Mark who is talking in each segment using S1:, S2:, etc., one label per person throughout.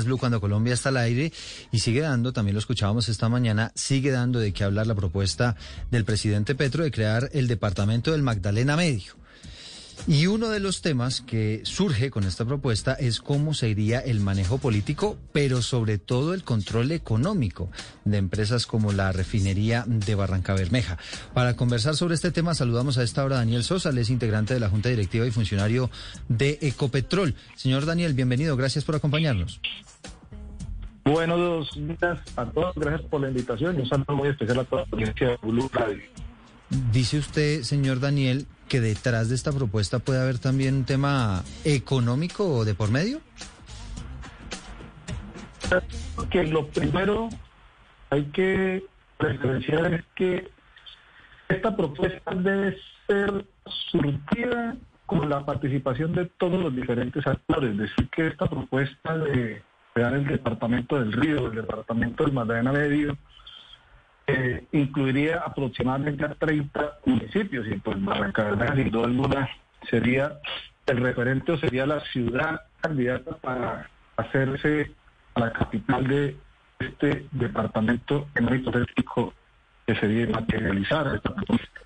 S1: Blue cuando Colombia está al aire y sigue dando, también lo escuchábamos esta mañana, sigue dando de qué hablar la propuesta del presidente Petro de crear el departamento del Magdalena Medio. Y uno de los temas que surge con esta propuesta es cómo se iría el manejo político, pero sobre todo el control económico de empresas como la refinería de Barranca Bermeja. Para conversar sobre este tema saludamos a esta hora a Daniel Sosa, es integrante de la Junta Directiva y funcionario de Ecopetrol. Señor Daniel, bienvenido, gracias por acompañarnos.
S2: Buenos días a todos, gracias por la invitación y un saludo muy especial a toda la audiencia de Blue Radio.
S1: Dice usted, señor Daniel, que detrás de esta propuesta puede haber también un tema económico de por medio?
S2: Que lo primero hay que referenciar es que esta propuesta debe ser surtida con la participación de todos los diferentes actores. Es decir, que esta propuesta de crear el departamento del río, el departamento del Magdalena Medio, eh, incluiría aproximadamente a 30 municipios y pues Barranca sin duda alguna sería el referente o sería la ciudad candidata para hacerse a la capital de este departamento en el hipotético que se materializar esta propuesta.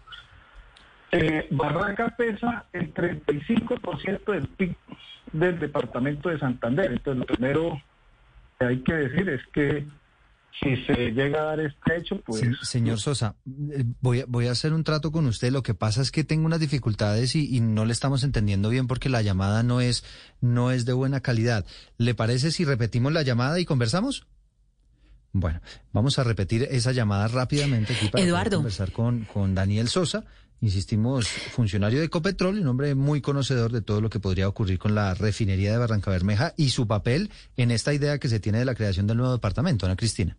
S2: Eh, Barranca pesa el 35% del PIB del departamento de Santander. Entonces, lo primero que hay que decir es que si se llega a dar este hecho, pues...
S1: señor Sosa, eh, voy a, voy a hacer un trato con usted. Lo que pasa es que tengo unas dificultades y, no le estamos entendiendo bien porque la llamada no es, no es de buena calidad. ¿Le parece si repetimos la llamada y conversamos? Bueno, vamos a repetir esa llamada rápidamente aquí para conversar con, con Daniel Sosa. Insistimos, funcionario de Ecopetrol, un hombre muy conocedor de todo lo que podría ocurrir con la refinería de Barranca Bermeja y su papel en esta idea que se tiene de la creación del nuevo departamento. Ana Cristina.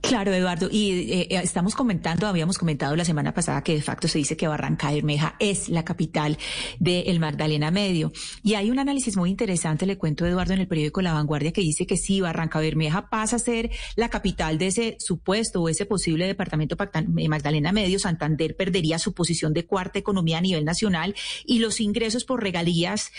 S3: Claro, Eduardo, y eh, eh, estamos comentando, habíamos comentado la semana pasada que de facto se dice que Barranca Bermeja es la capital del Magdalena Medio. Y hay un análisis muy interesante, le cuento, Eduardo, en el periódico La Vanguardia, que dice que si Barranca Bermeja pasa a ser la capital de ese supuesto o ese posible departamento eh, Magdalena Medio, Santander perdería su posición de cuarta economía a nivel nacional y los ingresos por regalías,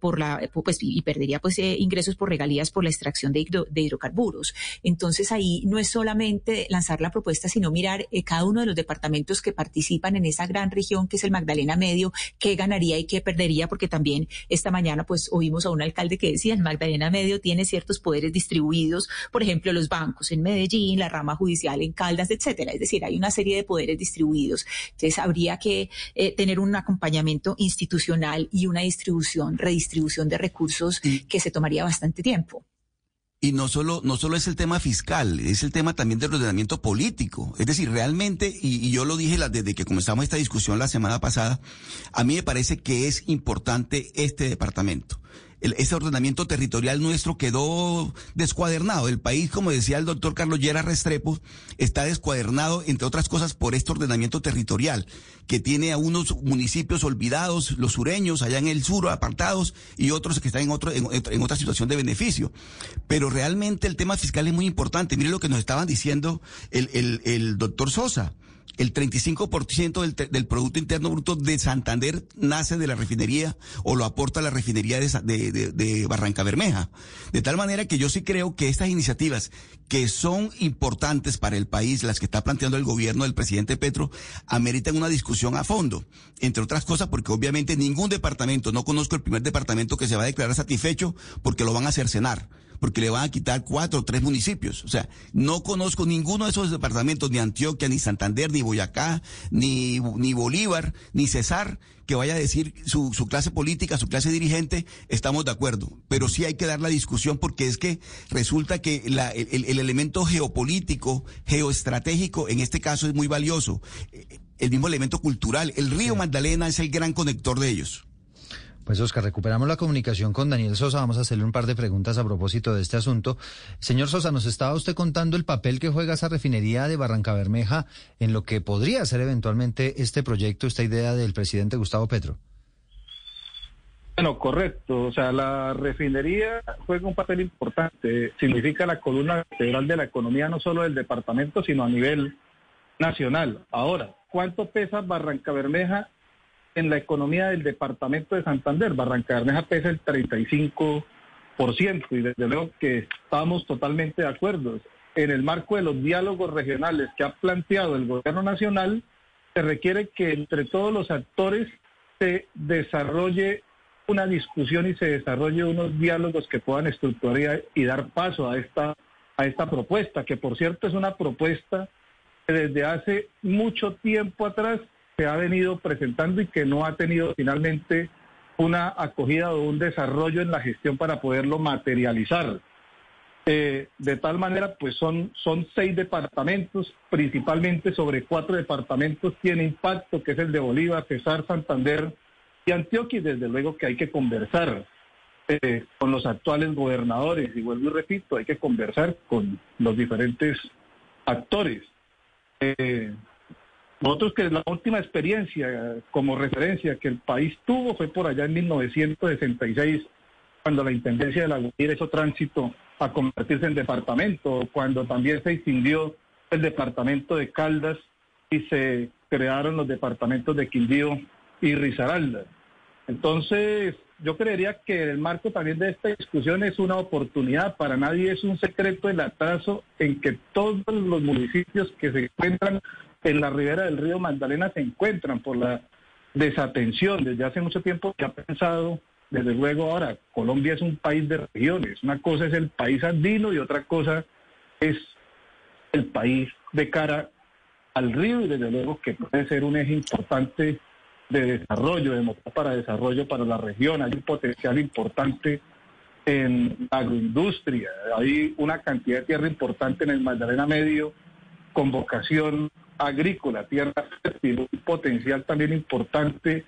S3: por la, pues, y perdería pues ingresos por regalías por la extracción de, de hidrocarburos. Entonces ahí no es solamente lanzar la propuesta, sino mirar eh, cada uno de los departamentos que participan en esa gran región que es el Magdalena Medio, qué ganaría y qué perdería, porque también esta mañana pues oímos a un alcalde que decía el Magdalena Medio tiene ciertos poderes distribuidos, por ejemplo, los bancos en Medellín, la rama judicial en Caldas, etcétera. Es decir, hay una serie de poderes distribuidos. Entonces habría que eh, tener un acompañamiento institucional y una distribución, redistribución de recursos que se tomaría bastante tiempo.
S4: Y no solo, no solo es el tema fiscal, es el tema también del ordenamiento político. Es decir, realmente, y, yo lo dije desde que comenzamos esta discusión la semana pasada, a mí me parece que es importante este departamento ese ordenamiento territorial nuestro quedó descuadernado. El país, como decía el doctor Carlos Llera Restrepo, está descuadernado, entre otras cosas, por este ordenamiento territorial, que tiene a unos municipios olvidados, los sureños, allá en el sur, apartados, y otros que están en, otro, en, otra situación de beneficio. Pero realmente el tema fiscal es muy importante. Mire lo que nos estaban diciendo el, el, el doctor Sosa el 35% del, del Producto Interno Bruto de Santander nace de la refinería o lo aporta la refinería de, Barranca Bermeja. De tal manera que yo sí creo que estas iniciativas que son importantes para el país, las que está planteando el gobierno del presidente Petro, ameritan una discusión a fondo. Entre otras cosas porque obviamente ningún departamento, no conozco el primer departamento que se va a declarar satisfecho porque lo van a cercenar porque le van a quitar cuatro o tres municipios. O sea, no conozco ninguno de esos departamentos, ni Antioquia, ni Santander, ni Boyacá, ni, ni Bolívar, ni Cesar, que vaya a decir su, su clase política, su clase dirigente, estamos de acuerdo. Pero sí hay que dar la discusión porque es que resulta que la, el, el elemento geopolítico, geoestratégico, en este caso es muy valioso. El mismo elemento cultural. El río Magdalena es el gran conector de ellos.
S1: Pues Oscar, recuperamos la comunicación con Daniel Sosa. Vamos a hacerle un par de preguntas a propósito de este asunto. Señor Sosa, nos estaba usted contando el papel que juega esa refinería de Barranca Bermeja en lo que podría ser eventualmente este proyecto, esta idea del presidente Gustavo Petro.
S2: Bueno, correcto. O sea, la refinería juega un papel importante. Significa la columna vertebral de la economía no solo del departamento, sino a nivel nacional. Ahora, ¿cuánto pesa Barranca Bermeja en la economía del departamento de Santander. Barranca Bermeja pesa el 35%. y desde luego que estamos totalmente de acuerdo. En el marco de los diálogos regionales que ha planteado el gobierno nacional, se requiere que entre todos los actores se desarrolle una discusión y se desarrolle unos diálogos que puedan estructurar y dar paso a esta, a esta propuesta, que por cierto es una propuesta que desde hace mucho tiempo atrás se ha venido presentando y que no ha tenido finalmente una acogida o un desarrollo en la gestión para poderlo materializar. Eh, de tal manera, pues son, son seis departamentos, principalmente sobre cuatro departamentos tiene impacto, que es el de Bolívar, Cesar, Santander y Antioquia, y desde luego que hay que conversar eh, con los actuales gobernadores, y vuelvo y repito, hay que conversar con los diferentes actores. Eh, nosotros que la última experiencia como referencia que el país tuvo fue por allá en 1966, cuando la Intendencia de la Guajira hizo tránsito a convertirse en departamento, cuando también se extinguió el departamento de Caldas y se crearon los departamentos de Quindío y Risaralda. Entonces, yo creería que el marco también de esta discusión es una oportunidad. Para nadie es un secreto el atraso en que todos los municipios que se encuentran en la ribera del río Magdalena se encuentran por la desatención. Desde hace mucho tiempo se ha pensado, desde luego ahora, Colombia es un país de regiones. Una cosa es el país andino y otra cosa es el país de cara al río y desde luego que puede ser un eje importante de desarrollo, de para desarrollo para la región. Hay un potencial importante en agroindustria, hay una cantidad de tierra importante en el Magdalena Medio con vocación agrícola, tierra fértil, un potencial también importante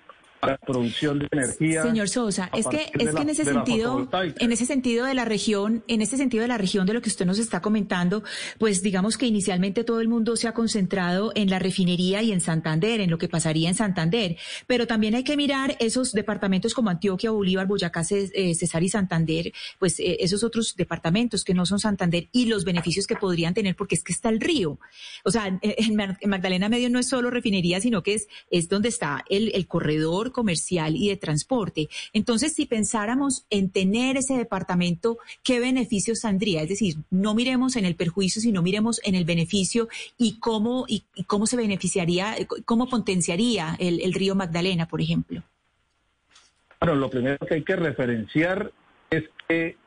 S2: la producción de energía.
S3: Señor Sosa, es que es que en ese sentido, en ese sentido de la región, en ese sentido de la región de lo que usted nos está comentando, pues digamos que inicialmente todo el mundo se ha concentrado en la refinería y en Santander, en lo que pasaría en Santander, pero también hay que mirar esos departamentos como Antioquia, Bolívar, Boyacá, eh, Cesar y Santander, pues eh, esos otros departamentos que no son Santander y los beneficios que podrían tener porque es que está el río. O sea, en, Magdalena Medio no es solo refinería, sino que es, es donde está el, el corredor comercial y de transporte. Entonces, si pensáramos en tener ese departamento, ¿qué beneficios tendría? Es decir, no miremos en el perjuicio, sino miremos en el beneficio y cómo, y, cómo se beneficiaría, cómo potenciaría el, río Magdalena, por ejemplo.
S2: Bueno, lo primero que hay que referenciar es que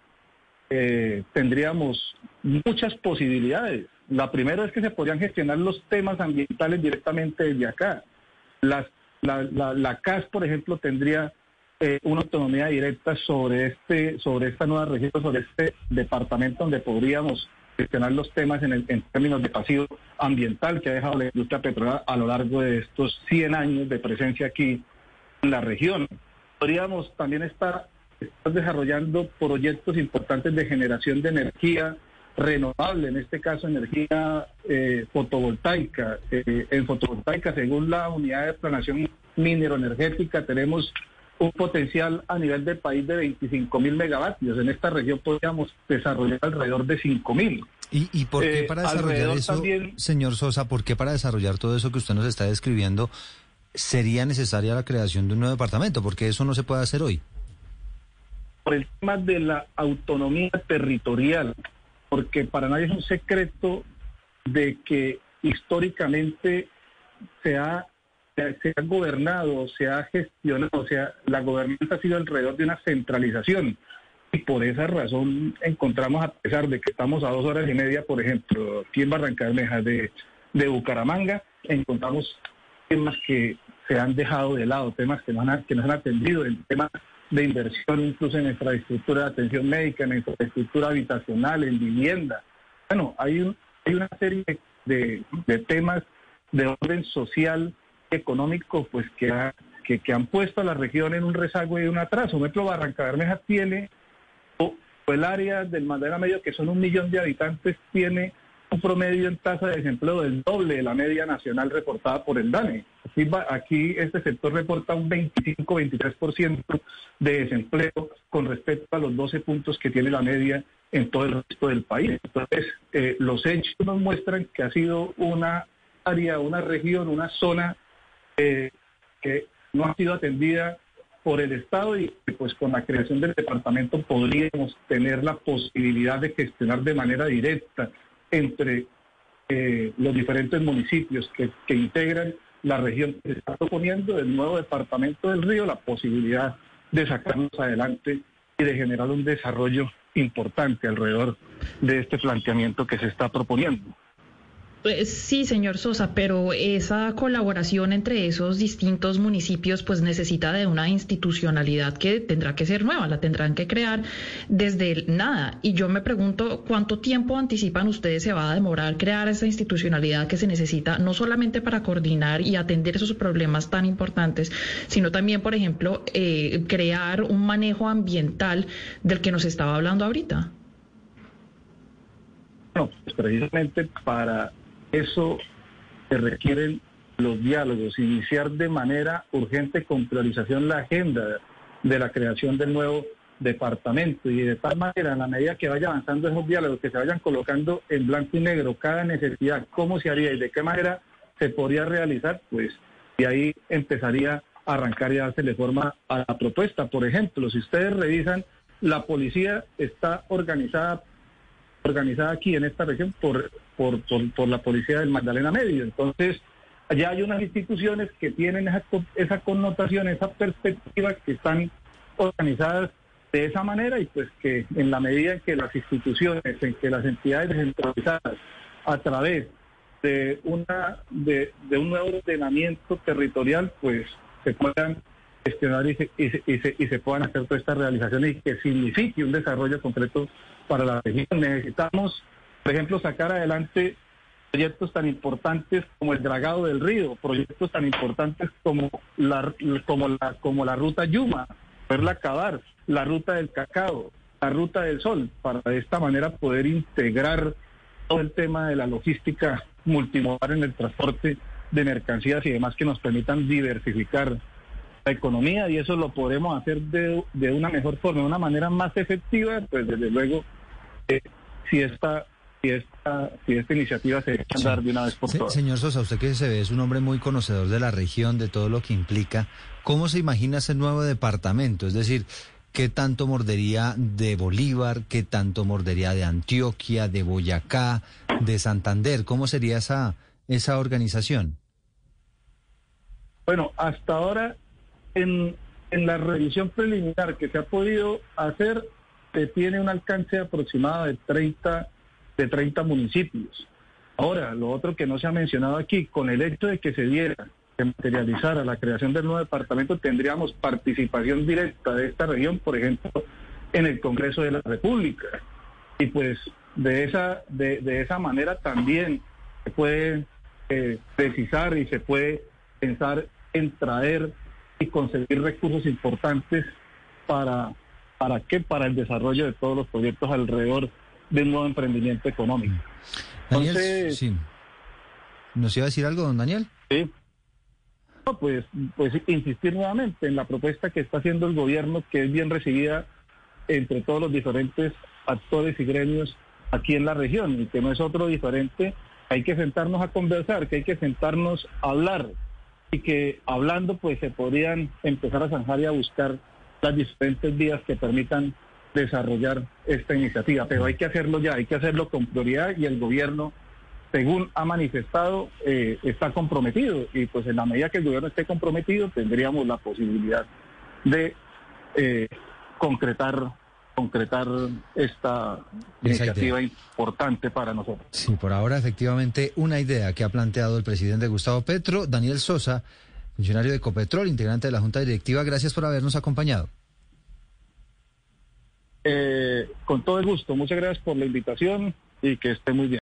S2: eh, tendríamos muchas posibilidades. La primera es que se podrían gestionar los temas ambientales directamente desde acá. Las la, la, CAS, por ejemplo, tendría eh, una autonomía directa sobre este, sobre esta nueva región, sobre este departamento donde podríamos gestionar los temas en, en términos de pasivo ambiental que ha dejado la industria petrolera a lo largo de estos 100 años de presencia aquí en la región. Podríamos también estar desarrollando proyectos importantes de generación de energía renovable, en este caso energía eh, fotovoltaica. Eh, en fotovoltaica, según la unidad de planación mineroenergética, tenemos un potencial a nivel del país de 25 mil megavatios. En esta región podríamos desarrollar alrededor de 5 mil.
S1: ¿Y, ¿Y, por qué eh, para desarrollar eso, señor Sosa, por qué para desarrollar todo eso que usted nos está describiendo sería necesaria la creación de un nuevo departamento? Porque eso no se puede hacer hoy.
S2: Por el tema de la autonomía territorial porque para nadie es un secreto de que históricamente se ha, se ha gobernado, se ha gestionado, o sea, la gobernanza ha sido alrededor de una centralización. Y por esa razón encontramos, a pesar de que estamos a dos horas y media, por ejemplo, aquí en Barranca Bermeja de, de Bucaramanga, encontramos temas que se han dejado de lado, temas que no han, que no han atendido, el tema de inversión incluso en infraestructura de atención médica, en infraestructura habitacional, en vivienda. Bueno, hay, hay una serie de, temas de orden social, económico, pues que, que, han puesto a la región en un rezago y un atraso. Metro Barranca Bermeja tiene, o, el área del Mandela Medio, que son un millón de habitantes, tiene un promedio en tasa de desempleo del doble de la media nacional reportada por el DANE. Aquí, este sector reporta un 25-23% de desempleo con respecto a los 12 puntos que tiene la media en todo el resto del país. Entonces, eh, los hechos nos muestran que ha sido una área, una región, una zona eh, que no ha sido atendida por el Estado y pues con la creación del departamento podríamos tener la posibilidad de gestionar de manera directa entre eh, los diferentes municipios que integran la región se está proponiendo del nuevo departamento del río la posibilidad de sacarnos adelante y de generar un desarrollo importante alrededor de este planteamiento que se está proponiendo.
S5: Pues sí, señor Sosa, pero esa colaboración entre esos distintos municipios pues necesita de una institucionalidad que tendrá que ser nueva, la tendrán que crear desde nada. Y yo me pregunto cuánto tiempo anticipan ustedes se va a demorar crear esa institucionalidad que se necesita no solamente para coordinar y atender esos problemas tan importantes, sino también, por ejemplo, eh, crear un manejo ambiental del que nos estaba hablando ahorita.
S2: No, pues precisamente para eso se requieren los diálogos, iniciar de manera urgente con priorización la agenda de la creación del nuevo departamento y de tal manera, en la medida que vaya avanzando esos diálogos, que se vayan colocando en blanco y negro cada necesidad, cómo se haría y de qué manera se podría realizar, pues y ahí empezaría a arrancar y darse forma a la propuesta. Por ejemplo, si ustedes revisan, la policía está organizada organizada aquí en esta región por, por, por, la policía del Magdalena Medio. Entonces, allá hay unas instituciones que tienen esa, esa connotación, esa perspectiva, que están organizadas de esa manera y pues que en la medida en que las instituciones, en que las entidades descentralizadas a través de una de, un nuevo ordenamiento territorial pues se puedan gestionar y se, y se, y se puedan hacer todas estas realizaciones y que signifique un desarrollo concreto para la región. Necesitamos, por ejemplo, sacar adelante proyectos tan importantes como el dragado del río, proyectos tan importantes como la, como la, como la ruta Yuma, poderla acabar, la ruta del cacao, la ruta del sol, para de esta manera poder integrar todo el tema de la logística multimodal en el transporte de mercancías y demás que nos permitan diversificar la economía y eso lo podremos hacer de, de una mejor forma, de una manera más efectiva, pues desde luego si esta si esta, si esta iniciativa se a andar de una vez por todas.
S1: Señor Sosa, usted que se ve es un hombre muy conocedor de la región, de todo lo que implica. ¿Cómo se imagina ese nuevo departamento? Es decir, ¿qué tanto mordería de Bolívar? ¿Qué tanto mordería de Antioquia, de Boyacá, de Santander? ¿Cómo sería esa, esa organización?
S2: Bueno, hasta ahora, en, en la revisión preliminar que se ha podido hacer, tiene un alcance aproximado de 30, de 30 municipios. Ahora, lo otro que no se ha mencionado aquí, con el hecho de que se diera, se materializara la creación del nuevo departamento, tendríamos participación directa de esta región, por ejemplo, en el Congreso de la República. Y pues de esa, de, de esa manera también se puede eh, precisar y se puede pensar en traer y conseguir recursos importantes para ¿Para qué? Para el desarrollo de todos los proyectos alrededor de un nuevo emprendimiento económico.
S1: Daniel, sí. ¿Nos iba a decir algo, don Daniel?
S2: Sí. pues, pues insistir nuevamente en la propuesta que está haciendo el gobierno, que es bien recibida entre todos los diferentes actores y gremios aquí en la región, y que no es otro diferente. Hay que sentarnos a conversar, que hay que sentarnos a hablar, y que hablando pues se podrían empezar a zanjar y a buscar las diferentes vías que permitan desarrollar esta iniciativa. Pero hay que hacerlo ya, hay que hacerlo con prioridad y el gobierno, según ha manifestado, eh, está comprometido. Y pues en la medida que el gobierno esté comprometido, tendríamos la posibilidad de eh, concretar concretar esta iniciativa importante para nosotros.
S1: Sí, por ahora efectivamente una idea que ha planteado el presidente Gustavo Petro, Daniel Sosa, funcionario de Ecopetrol, integrante de la Junta Directiva. Gracias por habernos acompañado.
S2: Eh, con todo el gusto. Muchas gracias por la invitación y que esté muy bien.